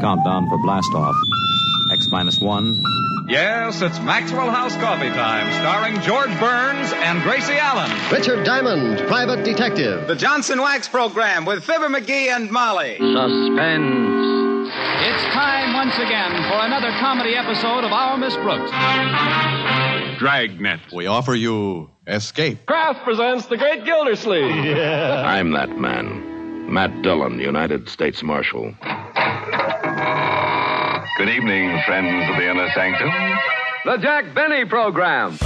Countdown for blastoff. X minus one. Yes, it's Maxwell House Coffee Time, starring George Burns and Gracie Allen. Richard Diamond, private detective. The Johnson Wax Program with Fibber McGee and Molly. Suspense. It's time once again for another comedy episode of Our Miss Brooks. Dragnet. We offer you Escape. Kraft presents The Great Gildersleeve. Yeah. I'm that man. Matt Dillon, United States Marshal. Good evening, friends of the inner sanctum. The Jack Benny Program.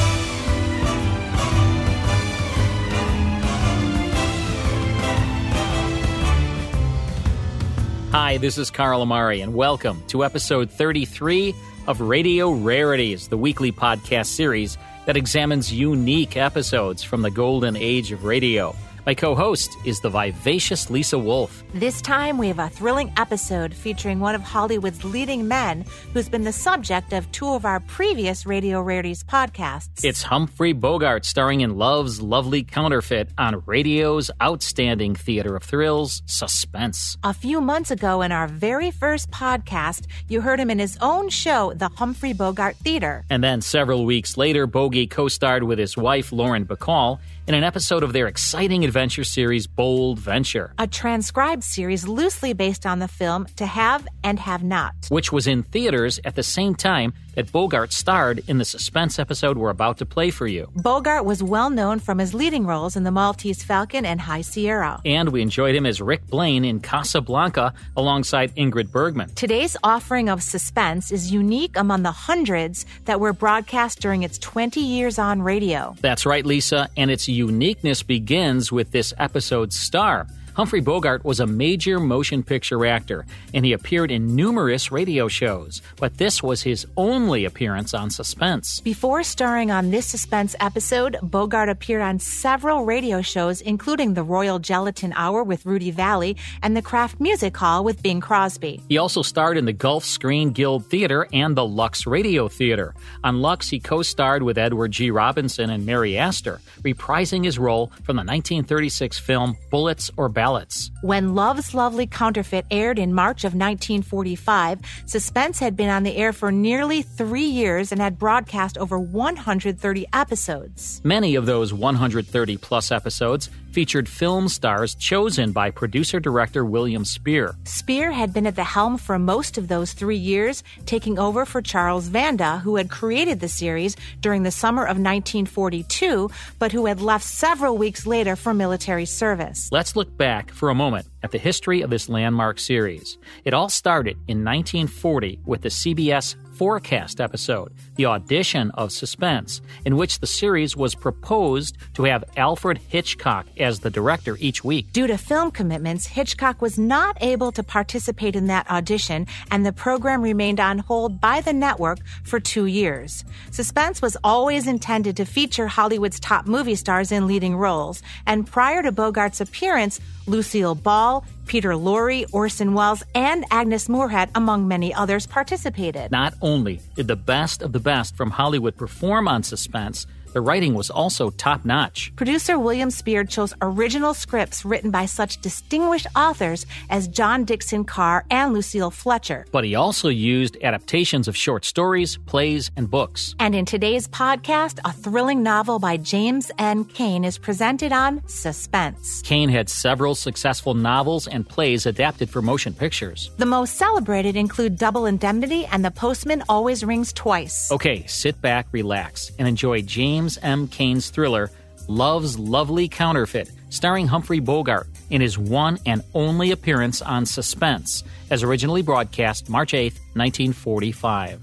Hi, this is Carl Amari, and welcome to episode 33 of Radio Rarities, the weekly podcast series that examines unique episodes from the golden age of radio. My co host is the vivacious Lisa Wolf. This time we have a thrilling episode featuring one of Hollywood's leading men who's been the subject of two of our previous Radio Rarities podcasts. It's Humphrey Bogart starring in Love's Lovely Counterfeit on radio's outstanding theater of thrills, Suspense. A few months ago, in our very first podcast, you heard him in his own show, The Humphrey Bogart Theater. And then several weeks later, Bogey co starred with his wife, Lauren Bacall, in an episode of their exciting adventure series, Bold Venture. A transcribed series loosely based on the film To Have and Have Not, which was in theaters at the same time that Bogart starred in the suspense episode we're about to play for you. Bogart was well known from his leading roles in The Maltese Falcon and High Sierra. And we enjoyed him as Rick Blaine in Casablanca alongside Ingrid Bergman. Today's offering of suspense is unique among the hundreds that were broadcast during its 20 years on radio. That's right, Lisa, and its uniqueness begins with this episode's star. Humphrey Bogart was a major motion picture actor, and he appeared in numerous radio shows, but this was his only appearance on Suspense. Before starring on this Suspense episode, Bogart appeared on several radio shows, including the Royal Gelatin Hour with Rudy Vallee and the Kraft Music Hall with Bing Crosby. He also starred in the Gulf Screen Guild Theater and the Lux Radio Theater. On Lux, he co starred with Edward G. Robinson and Mary Astor, reprising his role from the 1936 film Bullets or Ballots. When Love's Lovely Counterfeit aired in March of 1945, Suspense had been on the air for nearly three years and had broadcast over 130 episodes. Many of those 130 plus episodes featured film stars chosen by producer director William Spier. Spier had been at the helm for most of those three years, taking over for Charles Vanda, who had created the series during the summer of 1942, but who had left several weeks later for military service. Let's look back for a moment at the history of this landmark series. It all started in 1940 with the CBS Forecast episode, the audition of Suspense, in which the series was proposed to have Alfred Hitchcock as the director each week. Due to film commitments, Hitchcock was not able to participate in that audition, and the program remained on hold by the network for two years. Suspense was always intended to feature Hollywood's top movie stars in leading roles, and prior to Bogart's appearance, Lucille Ball, Peter Lorre, Orson Welles, and Agnes Moorehead, among many others, participated. Not only did the best of the best from Hollywood perform on Suspense, the writing was also top notch. Producer William Spier chose original scripts written by such distinguished authors as John Dickson Carr and Lucille Fletcher. But he also used adaptations of short stories, plays, and books. And in today's podcast, a thrilling novel by James M. Cain is presented on Suspense. Cain had several successful novels and plays adapted for motion pictures. The most celebrated include Double Indemnity and The Postman Always Rings Twice. Okay, sit back, relax, and enjoy James James M. Cain's thriller, Love's Lovely Counterfeit, starring Humphrey Bogart in his one and only appearance on Suspense, as originally broadcast March 8, 1945.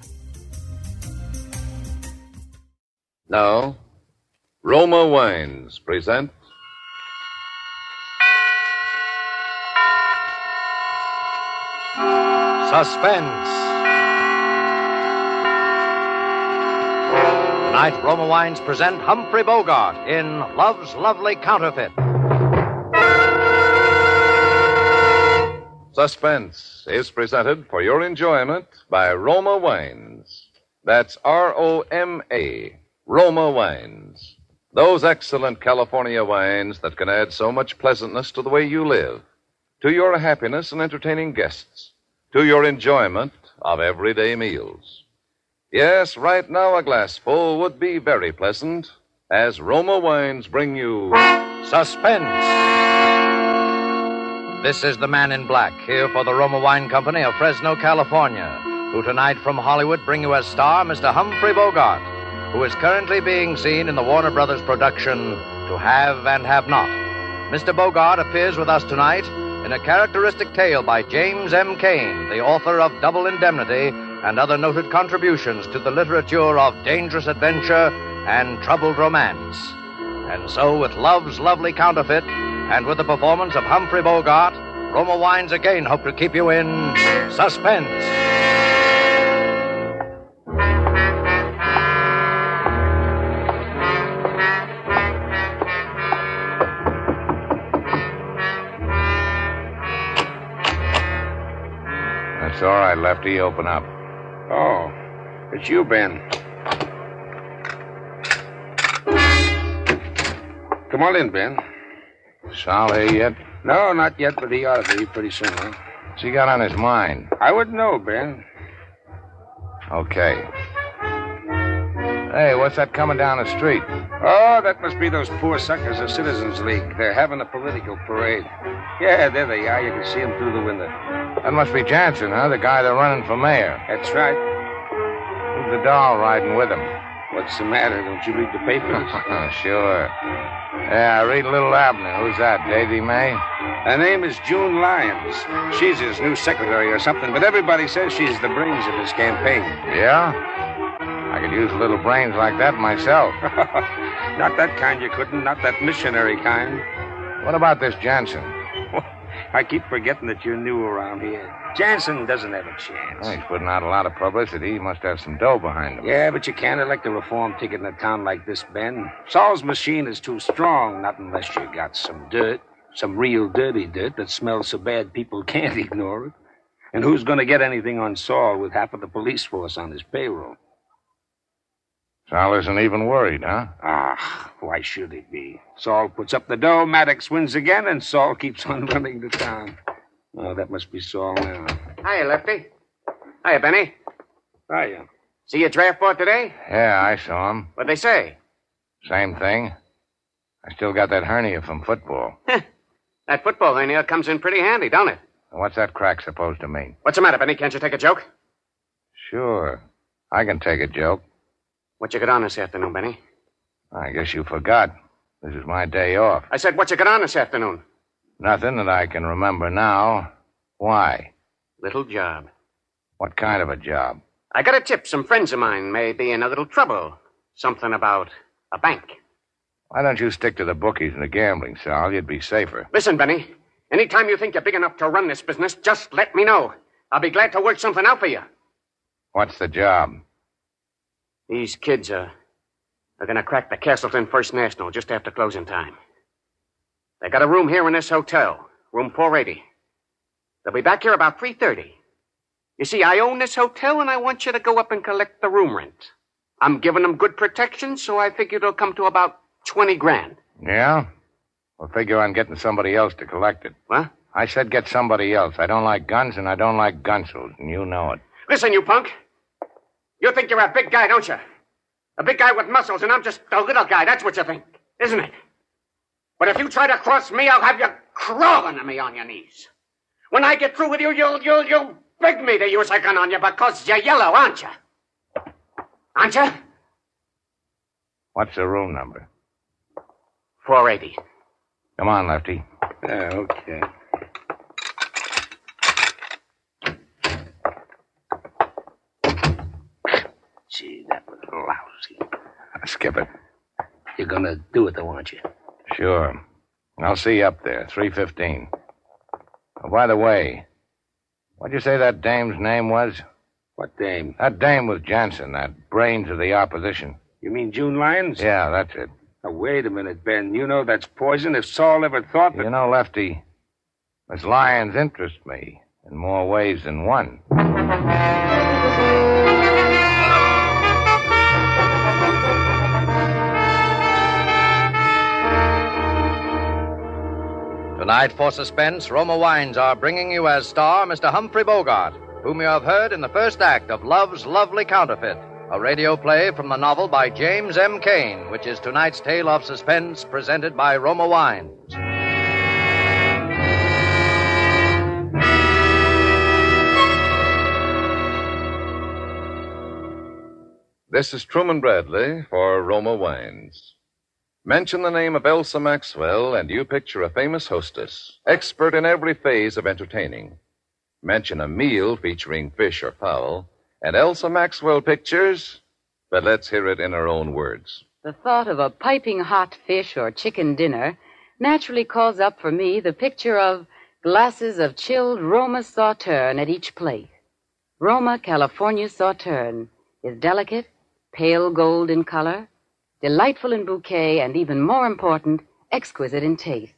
Now, Roma Wines present Suspense. Tonight, Roma Wines present Humphrey Bogart in Love's Lovely Counterfeit. Suspense is presented for your enjoyment by Roma Wines. That's R O M A, Roma Wines. Those excellent California wines that can add so much pleasantness to the way you live, to your happiness in entertaining guests. to your enjoyment of everyday meals. Yes, right now a glassful would be very pleasant as Roma wines bring you Suspense. This is the man in black here for the Roma Wine Company of Fresno, California, who tonight from Hollywood bring you as star Mr. Humphrey Bogart, who is currently being seen in the Warner Brothers production To Have and Have Not. Mr. Bogart appears with us tonight in a characteristic tale by James M. Cain, the author of Double Indemnity and other noted contributions to the literature of dangerous adventure and troubled romance. And so, with Love's Lovely Counterfeit and with the performance of Humphrey Bogart, Roma Wines again hope to keep you in suspense. That's all right, Lefty. Open up. Oh, it's you, Ben. Come on in, Ben. Sal here yet? No, not yet, but he ought to be pretty soon. Huh? What's he got on his mind? I wouldn't know, Ben. Okay. Hey, what's that coming down the street? Oh, that must be those poor suckers of Citizens League. They're having a political parade. Yeah, there they are. You can see them through the window. That must be Jansen, huh? The guy they're running for mayor. That's right. Who's the doll riding with him? What's the matter? Don't you read the papers? Oh, sure. Yeah, I read a Little Abner. Who's that, Daisy Mae? Her name is June Lyons. She's his new secretary or something, but everybody says she's the brains of his campaign. Yeah? I could use a little brains like that myself. not that kind you couldn't, not that missionary kind. What about this Jansen? I keep forgetting that you're new around here. Jansen doesn't have a chance. Well, he's putting out a lot of publicity. He must have some dough behind him. Yeah, but you can't elect a reform ticket in a town like this, Ben. Saul's machine is too strong, not unless you got some dirt. Some real dirty dirt that smells so bad people can't ignore it. And who's going to get anything on Saul with half of the police force on his payroll? Saul isn't even worried, huh? Ah, why should he be? Saul puts up the dough, Maddox wins again, and Saul keeps on running the town. Oh, that must be Saul now. Hiya, Lefty. Hiya, Benny. Hiya. See your draft board today? Yeah, I saw him. What'd they say? Same thing. I still got that hernia from football. that football hernia comes in pretty handy, don't it? What's that crack supposed to mean? What's the matter, Benny? Can't you take a joke? Sure. I can take a joke. What you got on this afternoon, Benny? I guess you forgot. This is my day off. I said, what you got on this afternoon? Nothing that I can remember now. Why? Little job. What kind of a job? I got a tip. Some friends of mine may be in a little trouble. Something about a bank. Why don't you stick to the bookies and the gambling, Sal? You'd be safer. Listen, Benny. Anytime you think you're big enough to run this business, just let me know. I'll be glad to work something out for you. What's the job? These kids are, are going to crack the Castleton First National just after closing time. They got a room here in this hotel, room 480. They'll be back here about 3.30. You see, I own this hotel, and I want you to go up and collect the room rent. I'm giving them good protection, so I figure it'll come to about 20 grand. Yeah? We'll figure on getting somebody else to collect it. What? I said get somebody else. I don't like guns, and I don't like gunsels, and you know it. Listen, you punk. You think you're a big guy, don't you? A big guy with muscles, and I'm just a little guy. That's what you think, isn't it? But if you try to cross me, I'll have you crawling to me on your knees. When I get through with you, you'll, you'll, you'll beg me to use a gun on you because you're yellow, aren't you? Aren't you? What's the room number? 480. Come on, Lefty. Yeah, okay. Gee, that was lousy. Skip it. You're gonna do it, though, aren't you? Sure. I'll see you up there, 315. Oh, by the way, what'd you say that dame's name was? What dame? That dame was Jansen, that brains of the opposition. You mean June Lyons? Yeah, that's it. Now, wait a minute, Ben. You know that's poison. If Saul ever thought that. You know, Lefty, Miss Lyons interests me in more ways than one. Tonight, for suspense, Roma Wines are bringing you as star Mr. Humphrey Bogart, whom you have heard in the first act of Love's Lovely Counterfeit, a radio play from the novel by James M. Cain, which is tonight's tale of suspense presented by Roma Wines. This is Truman Bradley for Roma Wines. Mention the name of Elsa Maxwell, and you picture a famous hostess, expert in every phase of entertaining. Mention a meal featuring fish or fowl, and Elsa Maxwell pictures, but let's hear it in her own words. The thought of a piping hot fish or chicken dinner naturally calls up for me the picture of glasses of chilled Roma Sauterne at each plate. Roma California Sauterne is delicate, pale gold in color, delightful in bouquet, and even more important, exquisite in taste.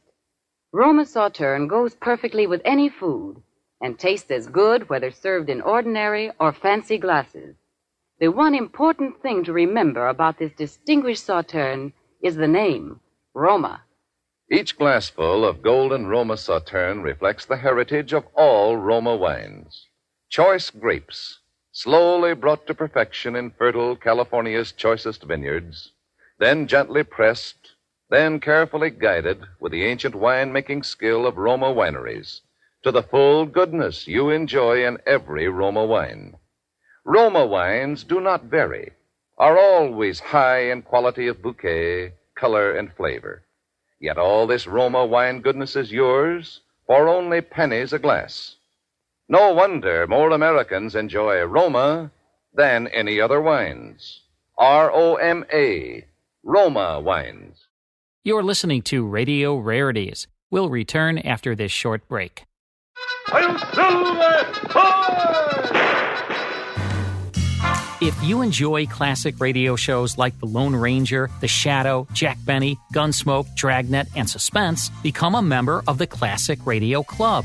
Roma Sauterne goes perfectly with any food and tastes as good whether served in ordinary or fancy glasses. The one important thing to remember about this distinguished Sauterne is the name, Roma. Each glassful of golden Roma Sauterne reflects the heritage of all Roma wines. Choice grapes, slowly brought to perfection in fertile California's choicest vineyards, then gently pressed, then carefully guided with the ancient wine-making skill of Roma wineries to the full goodness you enjoy in every Roma wine. Roma wines do not vary, are always high in quality of bouquet, color, and flavor. Yet all this Roma wine goodness is yours for only pennies a glass. No wonder more Americans enjoy Roma than any other wines. R O M A, Roma wines. You're listening to Radio Rarities. We'll return after this short break. If you enjoy classic radio shows like The Lone Ranger, The Shadow, Jack Benny, Gunsmoke, Dragnet, and Suspense, become a member of the Classic Radio Club.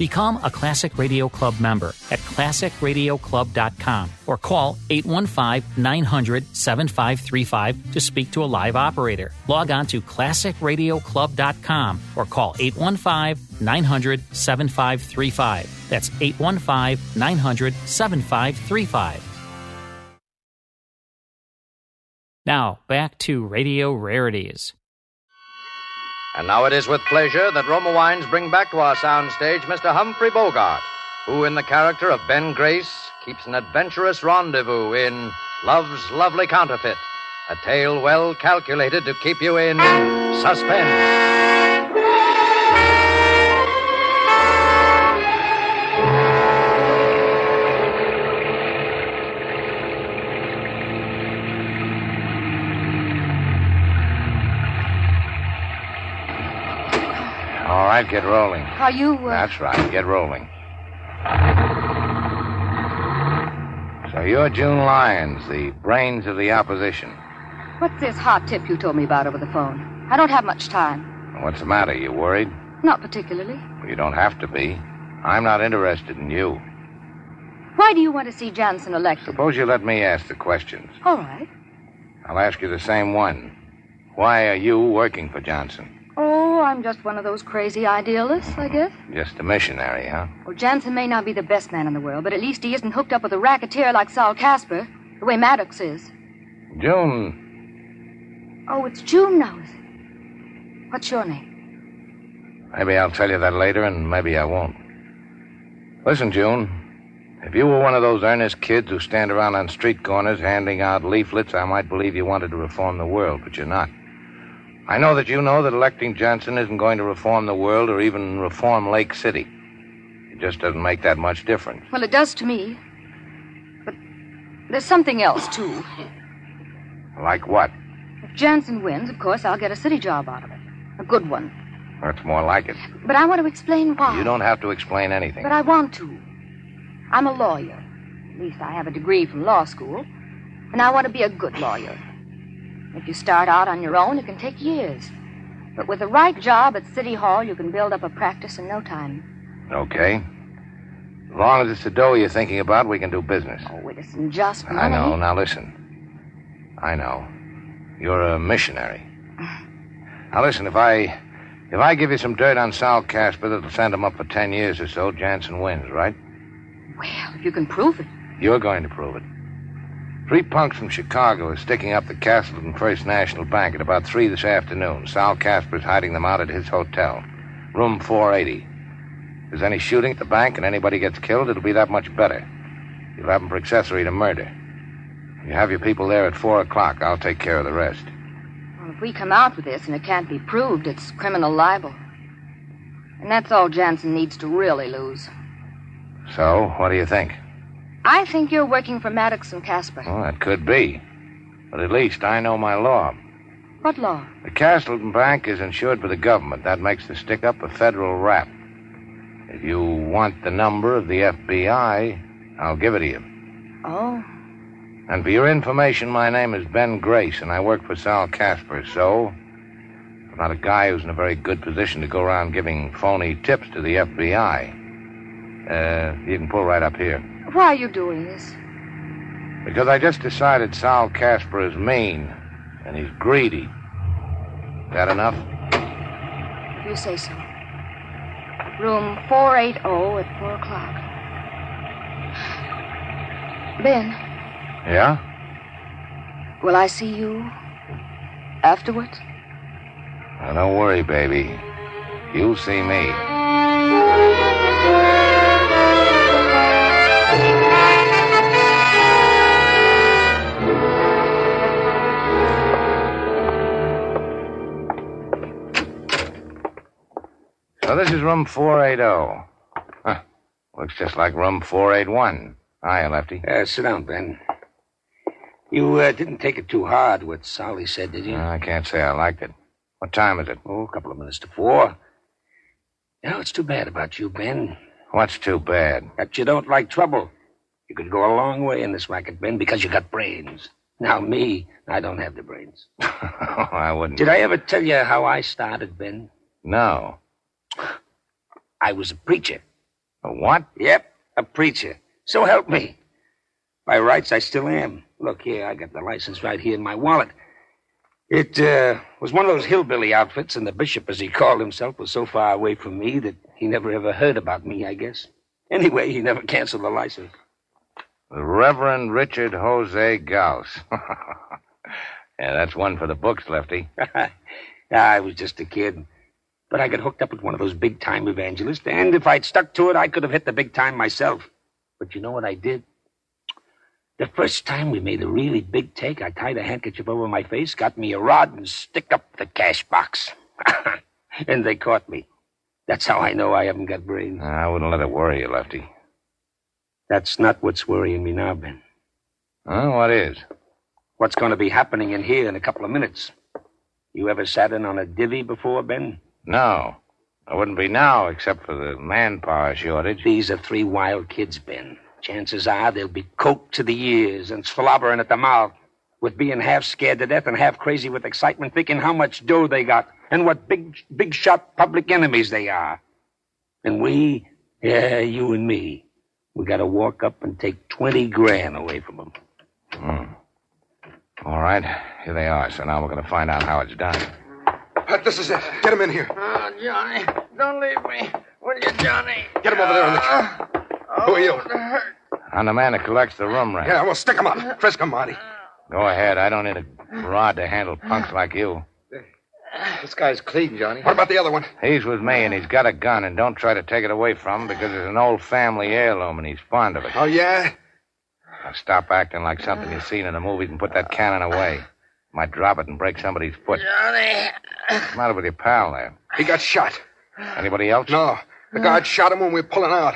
Become a Classic Radio Club member at classicradioclub.com or call 815 900 7535 to speak to a live operator. Log on to classicradioclub.com or call 815 900 7535. That's 815 900 7535. Now, back to Radio Rarities. And now it is with pleasure that Roma Wines bring back to our soundstage Mr. Humphrey Bogart, who, in the character of Ben Grace, keeps an adventurous rendezvous in Love's Lovely Counterfeit, a tale well calculated to keep you in suspense. All right, get rolling. Are you. Uh... That's right, get rolling. So you're June Lyons, the brains of the opposition. What's this hot tip you told me about over the phone? I don't have much time. What's the matter? You worried? Not particularly. Well, you don't have to be. I'm not interested in you. Why do you want to see Jansen elected? Suppose you let me ask the questions. All right. I'll ask you the same one. Why are you working for Johnson? Oh, I'm just one of those crazy idealists, I guess. Just a missionary, huh? Well, Jansen may not be the best man in the world, but at least he isn't hooked up with a racketeer like Saul Casper, the way Maddox is. June. Oh, it's June now, is it? What's your name? Maybe I'll tell you that later, and maybe I won't. Listen, June. If you were one of those earnest kids who stand around on street corners handing out leaflets, I might believe you wanted to reform the world, but you're not. I know that you know that electing Johnson isn't going to reform the world or even reform Lake City. It just doesn't make that much difference. Well, it does to me. But there's something else, too. Like what? If Jansen wins, of course, I'll get a city job out of it. A good one. That's more like it. But I want to explain why. You don't have to explain anything. But I want to. I'm a lawyer. At least I have a degree from law school. And I want to be a good lawyer. If you start out on your own, it can take years. But with the right job at City Hall, you can build up a practice in no time. Okay. As long as it's the dough you're thinking about, we can do business. Oh, it isn't just money. I know. Now listen. I know. You're a missionary. Now listen, if I if I give you some dirt on Sal Casper that'll send him up for ten years or so, Jansen wins, right? Well, if you can prove it. You're going to prove it. Three punks from Chicago are sticking up the Castleton First National Bank at about three this afternoon. Sal Casper's hiding them out at his hotel, room 480. If there's any shooting at the bank and anybody gets killed, it'll be that much better. You'll have them for accessory to murder. You have your people there at four o'clock. I'll take care of the rest. Well, if we come out with this and it can't be proved, it's criminal libel. And that's all Jansen needs to really lose. So, what do you think? I think you're working for Maddox and Casper. Well, that could be. But at least I know my law. What law? The Castleton Bank is insured by the government. That makes the stick up a federal rap. If you want the number of the FBI, I'll give it to you. Oh. And for your information, my name is Ben Grace, and I work for Sal Casper, so I'm not a guy who's in a very good position to go around giving phony tips to the FBI. Uh, you can pull right up here. Why are you doing this? Because I just decided Sal Casper is mean, and he's greedy. That enough? If you say so. Room 480 at 4 o'clock. Ben, Yeah? will I see you afterwards? Now, don't worry, baby. You'll see me. This is room 480. Huh. Looks just like room 481. Hiya, Lefty. Uh, sit down, Ben. You uh, didn't take it too hard, what Solly said, did you? I can't say I liked it. What time is it? Oh, a couple of minutes to four. You know, it's too bad about you, Ben. What's too bad? That you don't like trouble. You could go a long way in this racket, Ben, because you got brains. Now, me, I don't have the brains. I wouldn't. Did I ever tell you how I started, Ben? No. I was a preacher. A what? Yep, a preacher. So help me. By rights, I still am. Look here, I got the license right here in my wallet. It uh, was one of those hillbilly outfits, and the bishop, as he called himself, was so far away from me that he never ever heard about me, I guess. Anyway, he never canceled the license. The Reverend Richard Jose Gauss. yeah, that's one for the books, Lefty. I was just a kid. But I got hooked up with one of those big time evangelists, and if I'd stuck to it, I could have hit the big time myself. But you know what I did? The first time we made a really big take, I tied a handkerchief over my face, got me a rod, and stick up the cash box. and they caught me. That's how I know I haven't got brains. I wouldn't let it worry you, Lefty. That's not what's worrying me now, Ben. Huh? What is? What's going to be happening in here in a couple of minutes? You ever sat in on a divvy before, Ben? No. I wouldn't be now, except for the manpower shortage. These are three wild kids, Ben. Chances are they'll be coked to the ears and slobbering at the mouth with being half scared to death and half crazy with excitement, thinking how much dough they got and what big, big shot public enemies they are. And we, yeah, you and me, we got to walk up and take 20 grand away from them. Hmm. All right, here they are. So now we're going to find out how it's done. Uh, this is it. Get him in here. Oh, Johnny, don't leave me. Will you, Johnny? Get him over there on the chair. Oh, Who are you? I'm the man that collects the room rent. Yeah, well, stick him up. Uh. Frisk him, Marty. Go ahead. I don't need a rod to handle punks like you. This guy's clean, Johnny. What about the other one? He's with me, and he's got a gun, and don't try to take it away from him because it's an old family heirloom, and he's fond of it. Oh, yeah? Now stop acting like something you've seen in the movies and put that cannon away. Might drop it and break somebody's foot. Johnny. What's the matter with your pal there? He got shot. Anybody else? No. The guard shot him when we were pulling out.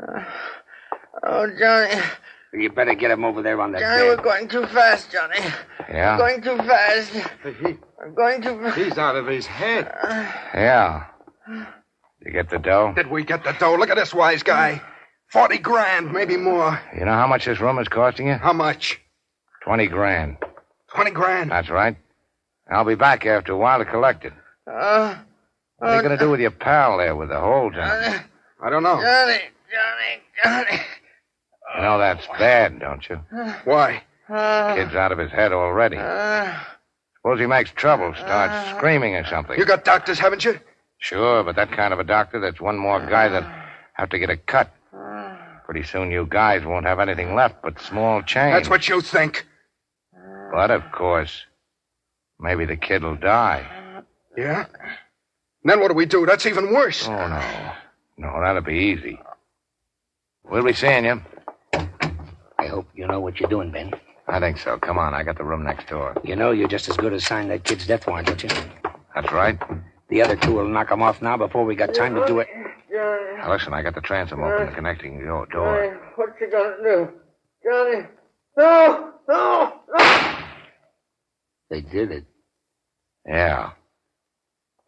Uh, oh, Johnny. You better get him over there on that Johnny, bed. we're going too fast, Johnny. Yeah? We're going too fast. We're going too fast. He's out of his head. Yeah. You get the dough? Did we get the dough? Look at this wise guy. Forty grand, maybe more. You know how much this room is costing you? How much? Twenty grand. Twenty grand. That's right. I'll be back after a while to collect it. Uh, What are you going to do with your pal there with the holes in it? Johnny, I don't know. Johnny, Johnny, Johnny. You know that's bad, don't you? Why? Uh, Kid's out of his head already. uh, Suppose he makes trouble, starts screaming or something. You got doctors, haven't you? Sure, but that kind of a doctor, that's one more guy that have to get a cut. Pretty soon you guys won't have anything left but small change. That's what you think. But of course, maybe the kid'll die. Yeah? Then what do we do? That's even worse. Oh no. No, that'll be easy. We'll be seeing you. I hope you know what you're doing, Ben. I think so. Come on, I got the room next door. You know you're just as good as signing that kid's death warrant, don't you? That's right. The other two will knock him off now before we got time to do it. Johnny, Now listen, I got the transom open, the connecting door. door. Johnny, what you gonna do? Johnny, no, no, no. They did it. Yeah.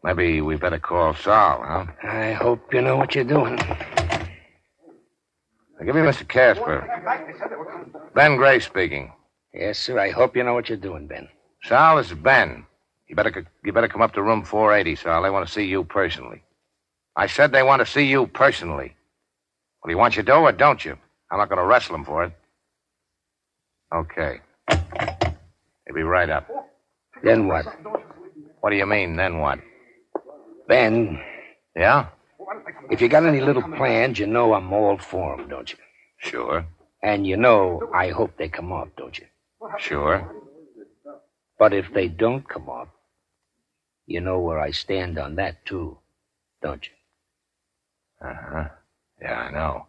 Maybe we better call Sal, huh? I hope you know what you're doing. Now, give me Mr. Casper. Ben Gray speaking. Yes, sir. I hope you know what you're doing, Ben. Sal, this is Ben. You better you better come up to room 480, Sal. They want to see you personally. I said they want to see you personally. Well, do you want your dough or don't you? I'm not going to wrestle them for it. Okay. They'll be right up. Then what? What do you mean, then what? Ben, Yeah? if you got any little plans, you know I'm all for 'em, don't you? Sure. And you know I hope they come off, don't you? Sure. But if they don't come off, you know where I stand on that, too, don't you? Uh huh. Yeah, I know.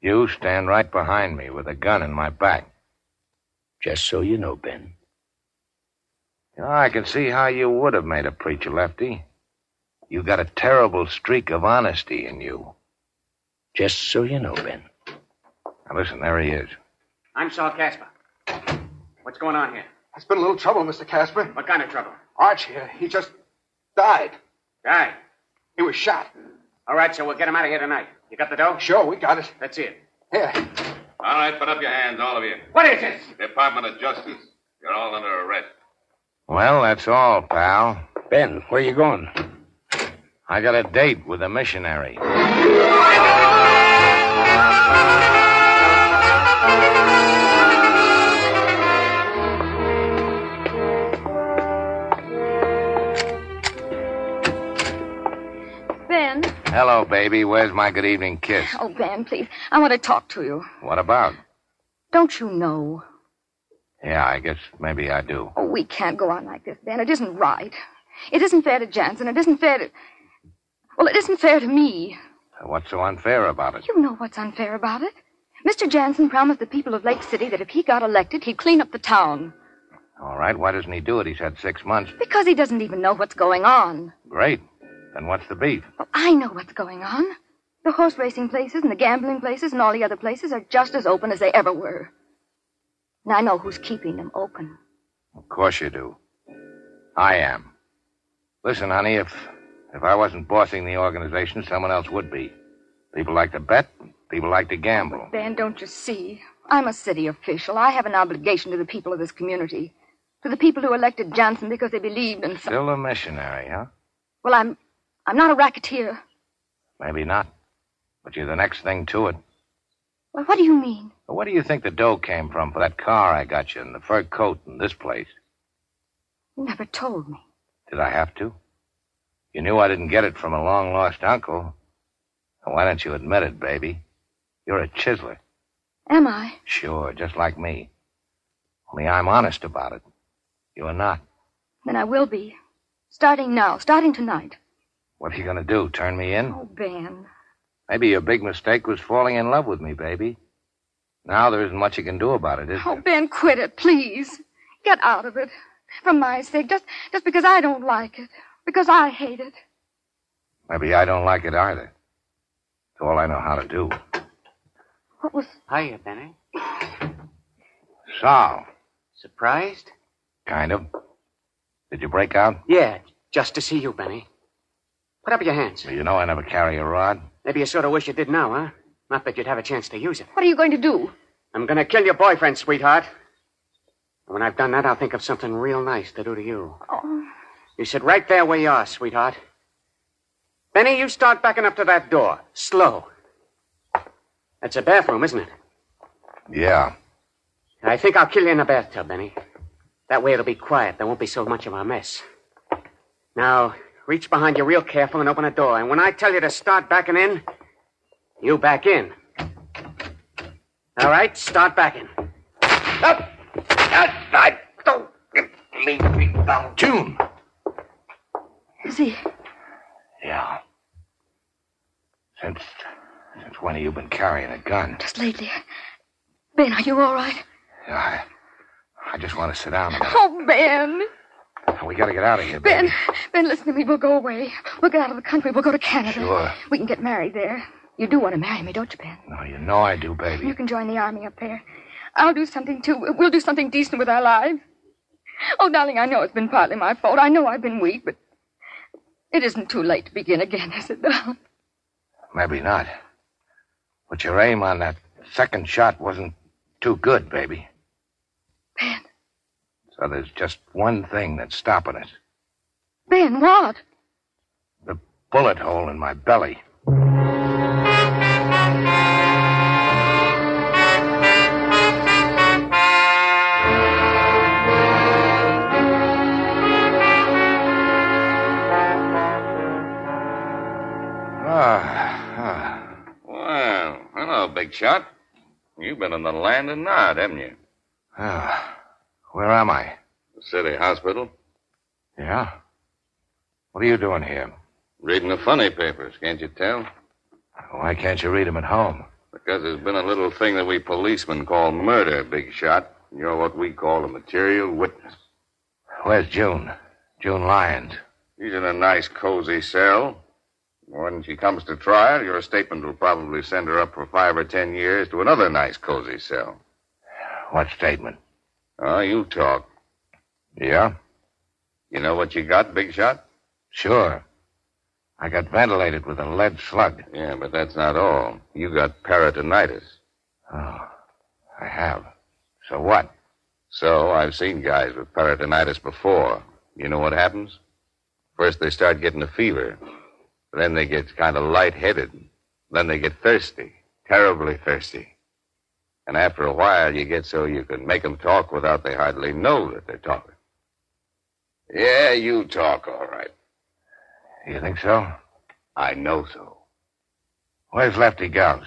You stand right behind me with a gun in my back. Just so you know, Ben. You know, I can see how you would have made a preacher, Lefty. You've got a terrible streak of honesty in you. Just so you know, Ben. Now listen, there he is. I'm Saul Casper. What's going on here? It's been a little trouble, Mr. Casper. What kind of trouble? Arch here, he just died. Guy. He was shot. All right, so we'll get him out of here tonight. You got the dough? Sure, we got it. That's it. Here. All right, put up your hands, all of you. What is this? Department of Justice. You're all under arrest. Well, that's all, pal. Ben, where are you going? I got a date with a missionary. Ben. Hello, baby. Where's my good evening kiss? Oh, Ben, please. I want to talk to you. What about? Don't you know? Yeah, I guess maybe I do. Oh, we can't go on like this, Ben. It isn't right. It isn't fair to Jansen. It isn't fair to. Well, it isn't fair to me. What's so unfair about it? You know what's unfair about it. Mr. Jansen promised the people of Lake City that if he got elected, he'd clean up the town. All right, why doesn't he do it? He's had six months. Because he doesn't even know what's going on. Great. Then what's the beef? Well, I know what's going on. The horse racing places and the gambling places and all the other places are just as open as they ever were. And I know who's keeping them open. Of course you do. I am. Listen, honey, if if I wasn't bossing the organization, someone else would be. People like to bet. People like to gamble. Ben, don't you see? I'm a city official. I have an obligation to the people of this community. To the people who elected Johnson because they believed in some... Still a missionary, huh? Well, I'm I'm not a racketeer. Maybe not. But you're the next thing to it. Well, what do you mean? Well, where do you think the dough came from for that car I got you and the fur coat and this place? You never told me. Did I have to? You knew I didn't get it from a long lost uncle. Now, why don't you admit it, baby? You're a chiseler. Am I? Sure, just like me. Only I'm honest about it. You're not. Then I will be. Starting now, starting tonight. What are you going to do? Turn me in? Oh, Ben. Maybe your big mistake was falling in love with me, baby. Now there isn't much you can do about it, is Oh, there? Oh, Ben, quit it, please. Get out of it. For my sake, just just because I don't like it. Because I hate it. Maybe I don't like it either. It's all I know how to do. What was Hiya, Benny. Sal, Surprised? kind of. Did you break out? Yeah, just to see you, Benny. Put up your hands. You know I never carry a rod. Maybe you sort of wish you did now, huh? Not that you'd have a chance to use it. What are you going to do? I'm gonna kill your boyfriend, sweetheart. And when I've done that, I'll think of something real nice to do to you. Oh, You sit right there where you are, sweetheart. Benny, you start backing up to that door. Slow. That's a bathroom, isn't it? Yeah. I think I'll kill you in the bathtub, Benny. That way it'll be quiet. There won't be so much of a mess. Now, reach behind you real careful and open the door. And when I tell you to start backing in, you back in. All right, start backing. Up! I don't leave me down. June! is he? Yeah. Since since when have you been carrying a gun? Just lately. Ben, are you all right? I, I just want to sit down a minute. Oh, Ben. We got to get out of here, Ben, baby. Ben, listen to me. We'll go away. We'll get out of the country. We'll go to Canada. Sure. We can get married there. You do want to marry me, don't you, Ben? No, you know I do, baby. You can join the army up there. I'll do something, too. We'll do something decent with our lives. Oh, darling, I know it's been partly my fault. I know I've been weak, but it isn't too late to begin again, is it, darling? Maybe not. But your aim on that second shot wasn't too good, baby. Ben. So there's just one thing that's stopping it. Ben, what? The bullet hole in my belly. Ah, Well, hello, Big Shot. You've been in the land of Nod, haven't you? ah. Where am I? The city hospital. Yeah? What are you doing here? Reading the funny papers, can't you tell? Why can't you read them at home? Because there's been a little thing that we policemen call murder, Big Shot. You're what we call a material witness. Where's June? June Lyons. She's in a nice, cozy cell. When she comes to trial, your statement will probably send her up for five or ten years to another nice, cozy cell. What statement? Oh, you talk. Yeah? You know what you got, Big Shot? Sure. I got ventilated with a lead slug. Yeah, but that's not all. You got peritonitis. Oh, I have. So what? So, I've seen guys with peritonitis before. You know what happens? First, they start getting a fever. Then they get kind of lightheaded. Then they get thirsty. Terribly thirsty. And after a while, you get so you can make them talk without they hardly know that they're talking. Yeah, you talk all right. You think so? I know so. Where's Lefty Gauss?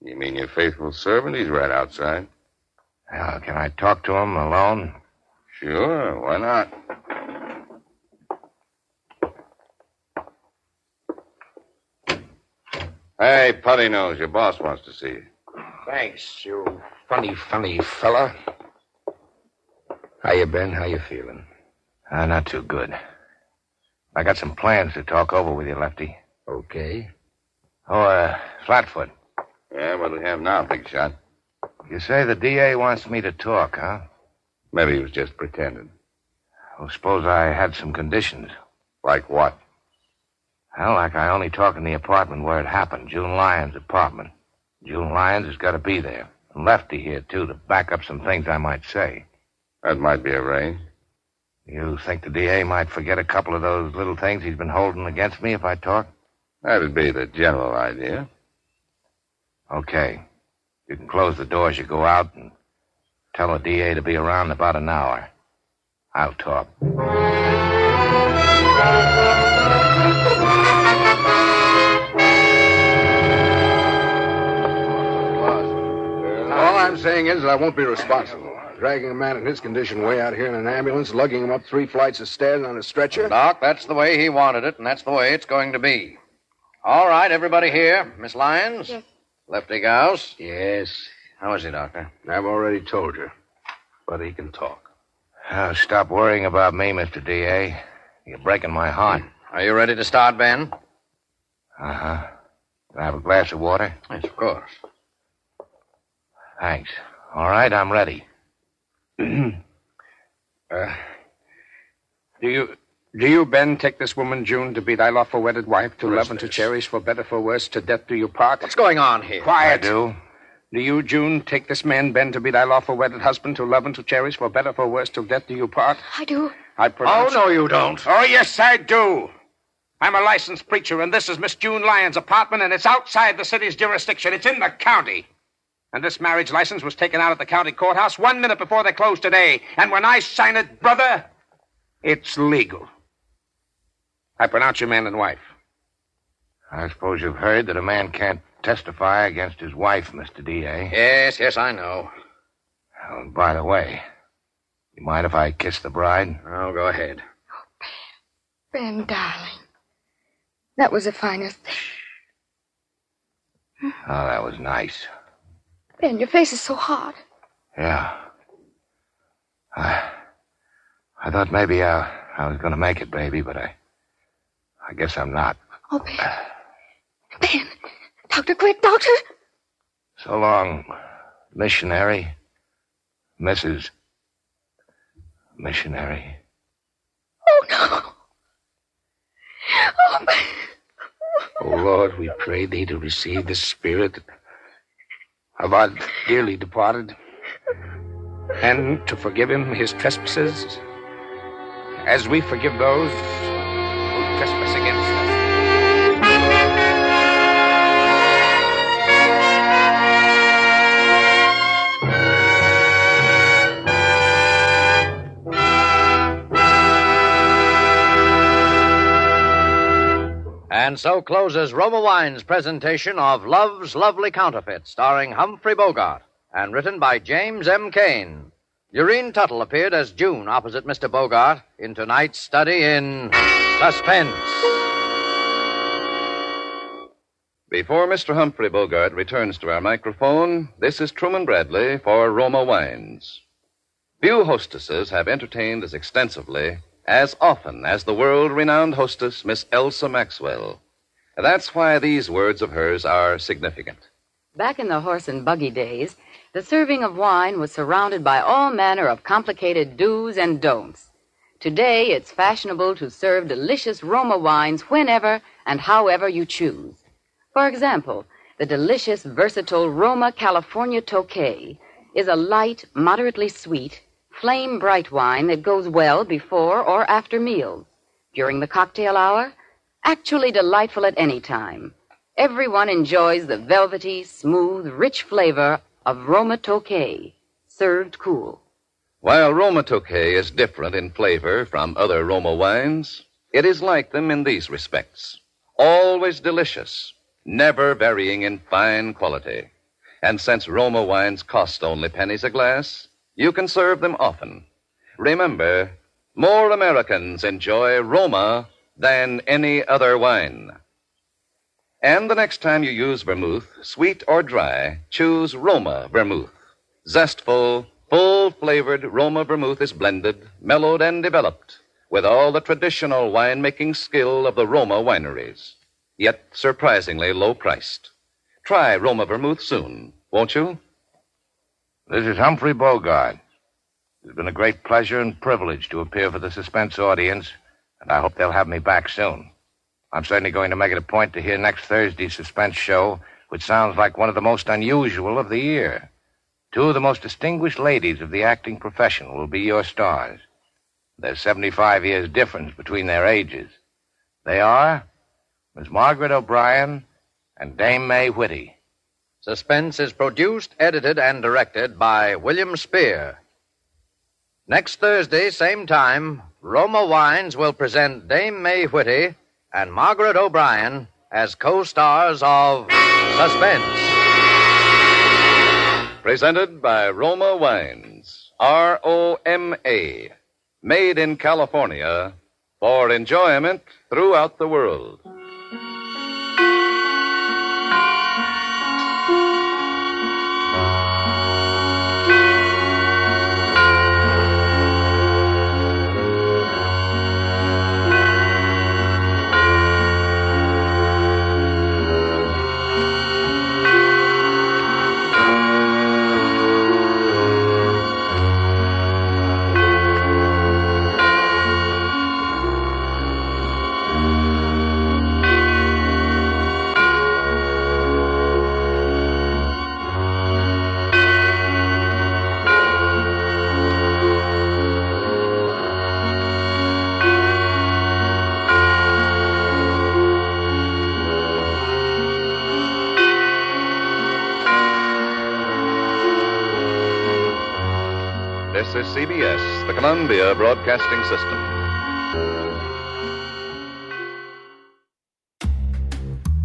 You mean your faithful servant? He's right outside. Well, can I talk to him alone? Sure, why not? Hey, Putty Nose, your boss wants to see you. Thanks, you funny, funny fella. How you been? How you feeling? Uh, not too good. I got some plans to talk over with you, Lefty. Okay. Oh, uh, Flatfoot. Yeah, what do we have now, Big Shot? You say the DA wants me to talk, huh? Maybe he was just pretending. Well, suppose I had some conditions. Like what? Well, like I only talk in the apartment where it happened, June Lyons' apartment. June Lyons has got to be there. And Lefty here, too, to back up some things I might say. That might be arranged. You think the DA might forget a couple of those little things he's been holding against me if I talk? That'd be the general idea. Okay. You can close the door as you go out and tell the DA to be around in about an hour. I'll talk. All I'm saying is that I won't be responsible. Dragging a man in his condition way out here in an ambulance, lugging him up three flights of stairs on a stretcher. Doc, that's the way he wanted it, and that's the way it's going to be. All right, everybody here. Miss Lyons? Yes. Lefty Gauss? Yes. How is he, Doctor? I've already told you. But he can talk. Oh, stop worrying about me, Mr. DA. You're breaking my heart. Are you ready to start, Ben? Uh huh. Can I have a glass of water? Yes, of course. Thanks. All right, I'm ready. uh, do you Do you, Ben, take this woman, June, to be thy lawful wedded wife, to love and to cherish, for better, for worse, to death do you part? What's going on here? Quiet. I do. Do you, June, take this man, Ben, to be thy lawful wedded husband, to love and to cherish, for better, for worse, till death do you part? I do. I pronounce... Oh, no, you don't. Oh, yes, I do. I'm a licensed preacher, and this is Miss June Lyons' apartment, and it's outside the city's jurisdiction. It's in the county. And this marriage license was taken out at the county courthouse one minute before they closed today. And when I sign it, brother, it's legal. I pronounce you man and wife. I suppose you've heard that a man can't testify against his wife, Mr. D.A. Yes, yes, I know. Oh, and by the way, you mind if I kiss the bride? Oh, go ahead. Oh, Ben. Ben, darling. That was the finest thing. Oh, that was nice. Ben, your face is so hard. Yeah. I, I thought maybe I, I was going to make it, baby, but I, I guess I'm not. Oh, Ben. Ben. Doctor, quick, doctor. So long, missionary, Mrs. Missionary. Oh, no. Oh, Ben. O oh, Lord, we pray thee to receive the spirit of our dearly departed and to forgive him his trespasses as we forgive those who trespass against us. And so closes Roma Wine's presentation of Love's Lovely Counterfeit, starring Humphrey Bogart, and written by James M. Cain. Lurene Tuttle appeared as June opposite Mr. Bogart in tonight's study in Suspense. Before Mr. Humphrey Bogart returns to our microphone, this is Truman Bradley for Roma Wines. Few hostesses have entertained as extensively, as often as the world renowned hostess, Miss Elsa Maxwell. That's why these words of hers are significant. Back in the horse and buggy days, the serving of wine was surrounded by all manner of complicated do's and don'ts. Today, it's fashionable to serve delicious Roma wines whenever and however you choose. For example, the delicious, versatile Roma California Tokay is a light, moderately sweet, flame bright wine that goes well before or after meals. During the cocktail hour, actually delightful at any time. Everyone enjoys the velvety, smooth, rich flavor of Roma Tokay, served cool. While Roma Tokay is different in flavor from other Roma wines, it is like them in these respects. Always delicious, never varying in fine quality. And since Roma wines cost only pennies a glass, you can serve them often. Remember, more Americans enjoy Roma than any other wine. And the next time you use vermouth, sweet or dry, choose Roma vermouth. Zestful, full flavored Roma vermouth is blended, mellowed, and developed with all the traditional winemaking skill of the Roma wineries, yet surprisingly low priced. Try Roma vermouth soon, won't you? This is Humphrey Bogart. It's been a great pleasure and privilege to appear for the suspense audience, and I hope they'll have me back soon. I'm certainly going to make it a point to hear next Thursday's suspense show, which sounds like one of the most unusual of the year. Two of the most distinguished ladies of the acting profession will be your stars. There's 75 years difference between their ages. They are Miss Margaret O'Brien and Dame May Whitty. Suspense is produced, edited, and directed by William Spier. Next Thursday, same time, Roma Wines will present Dame May Whitty and Margaret O'Brien as co stars of Suspense. Presented by Roma Wines. R O M A. Made in California for enjoyment throughout the world. CBS, the Columbia Broadcasting System.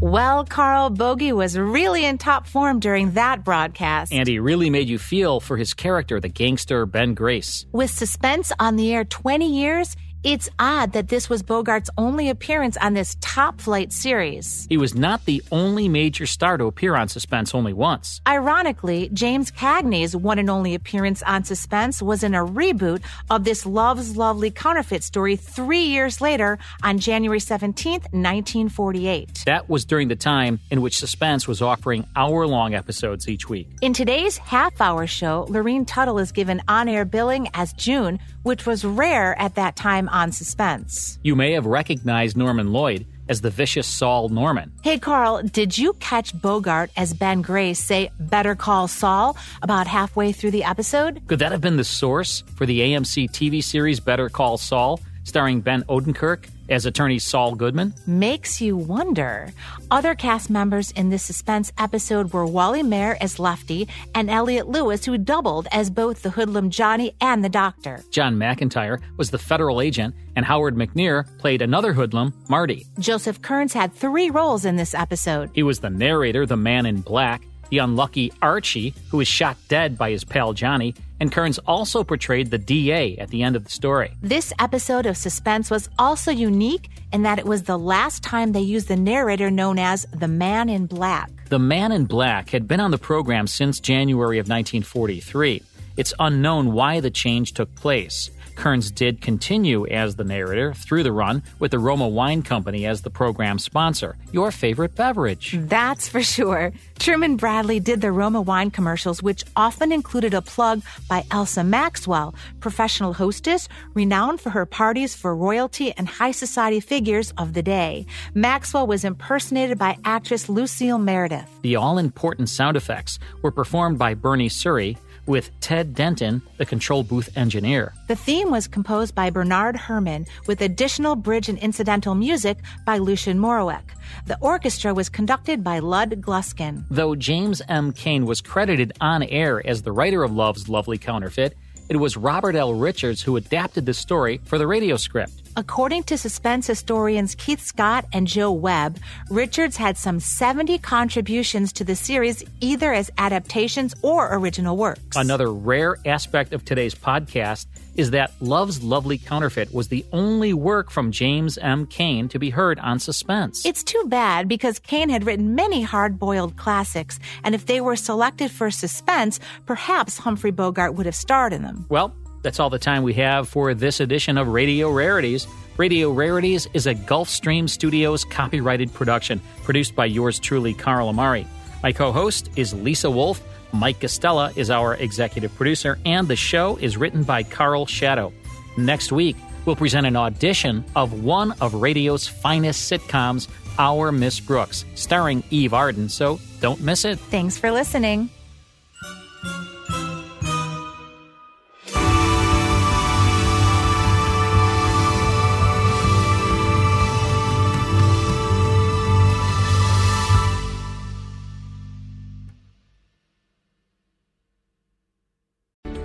Well, Carl Bogey was really in top form during that broadcast. And he really made you feel for his character, the gangster Ben Grace. With suspense on the air 20 years, it's odd that this was Bogart's only appearance on this top flight series. He was not the only major star to appear on Suspense only once. Ironically, James Cagney's one and only appearance on Suspense was in a reboot of this Love's Lovely counterfeit story three years later on January 17th, 1948. That was during the time in which Suspense was offering hour long episodes each week. In today's half hour show, Lurene Tuttle is given on air billing as June, which was rare at that time on Suspense. You may have recognized Norman Lloyd as the vicious Saul Norman. Hey, Carl, did you catch Bogart as Ben Grace say, Better Call Saul, about halfway through the episode? Could that have been the source for the AMC TV series Better Call Saul, starring Ben Odenkirk as attorney Saul Goodman? Makes you wonder. Other cast members in this suspense episode were Wally Maher as Lefty and Elliot Lewis, who doubled as both the hoodlum Johnny and the doctor. John McIntire was the federal agent, and Howard McNear played another hoodlum, Marty. Joseph Kearns had three roles in this episode. He was the narrator, the man in black, the unlucky Archie, who was shot dead by his pal Johnny, and Kearns also portrayed the DA at the end of the story. This episode of Suspense was also unique in that it was the last time they used the narrator known as the Man in Black. The Man in Black had been on the program since January of 1943. It's unknown why the change took place. Kearns did continue as the narrator through the run with the Roma Wine Company as the program sponsor. Your favorite beverage. That's for sure. Truman Bradley did the Roma wine commercials, which often included a plug by Elsa Maxwell, professional hostess renowned for her parties for royalty and high society figures of the day. Maxwell was impersonated by actress Lucille Meredith. The all important sound effects were performed by Bernie Surrey with Ted Denton, the control booth engineer. The theme was composed by Bernard Herrmann with additional bridge and incidental music by Lucien Moraweck. The orchestra was conducted by Lud Gluskin. Though James M. Cain was credited on air as the writer of Love's Lovely Counterfeit, it was Robert L. Richards who adapted the story for the radio script. According to suspense historians Keith Scott and Joe Webb, Richards had some 70 contributions to the series, either as adaptations or original works. Another rare aspect of today's podcast is that Love's Lovely Counterfeit was the only work from James M. Cain to be heard on Suspense. It's too bad because Cain had written many hard boiled classics, and if they were selected for Suspense, perhaps Humphrey Bogart would have starred in them. Well, that's all the time we have for this edition of Radio Rarities. Radio Rarities is a Gulfstream Studios copyrighted production produced by yours truly, Carl Amari. My co host is Lisa Wolf. Mike Costella is our executive producer, and the show is written by Carl Shadow. Next week, we'll present an audition of one of radio's finest sitcoms, Our Miss Brooks, starring Eve Arden, so don't miss it. Thanks for listening.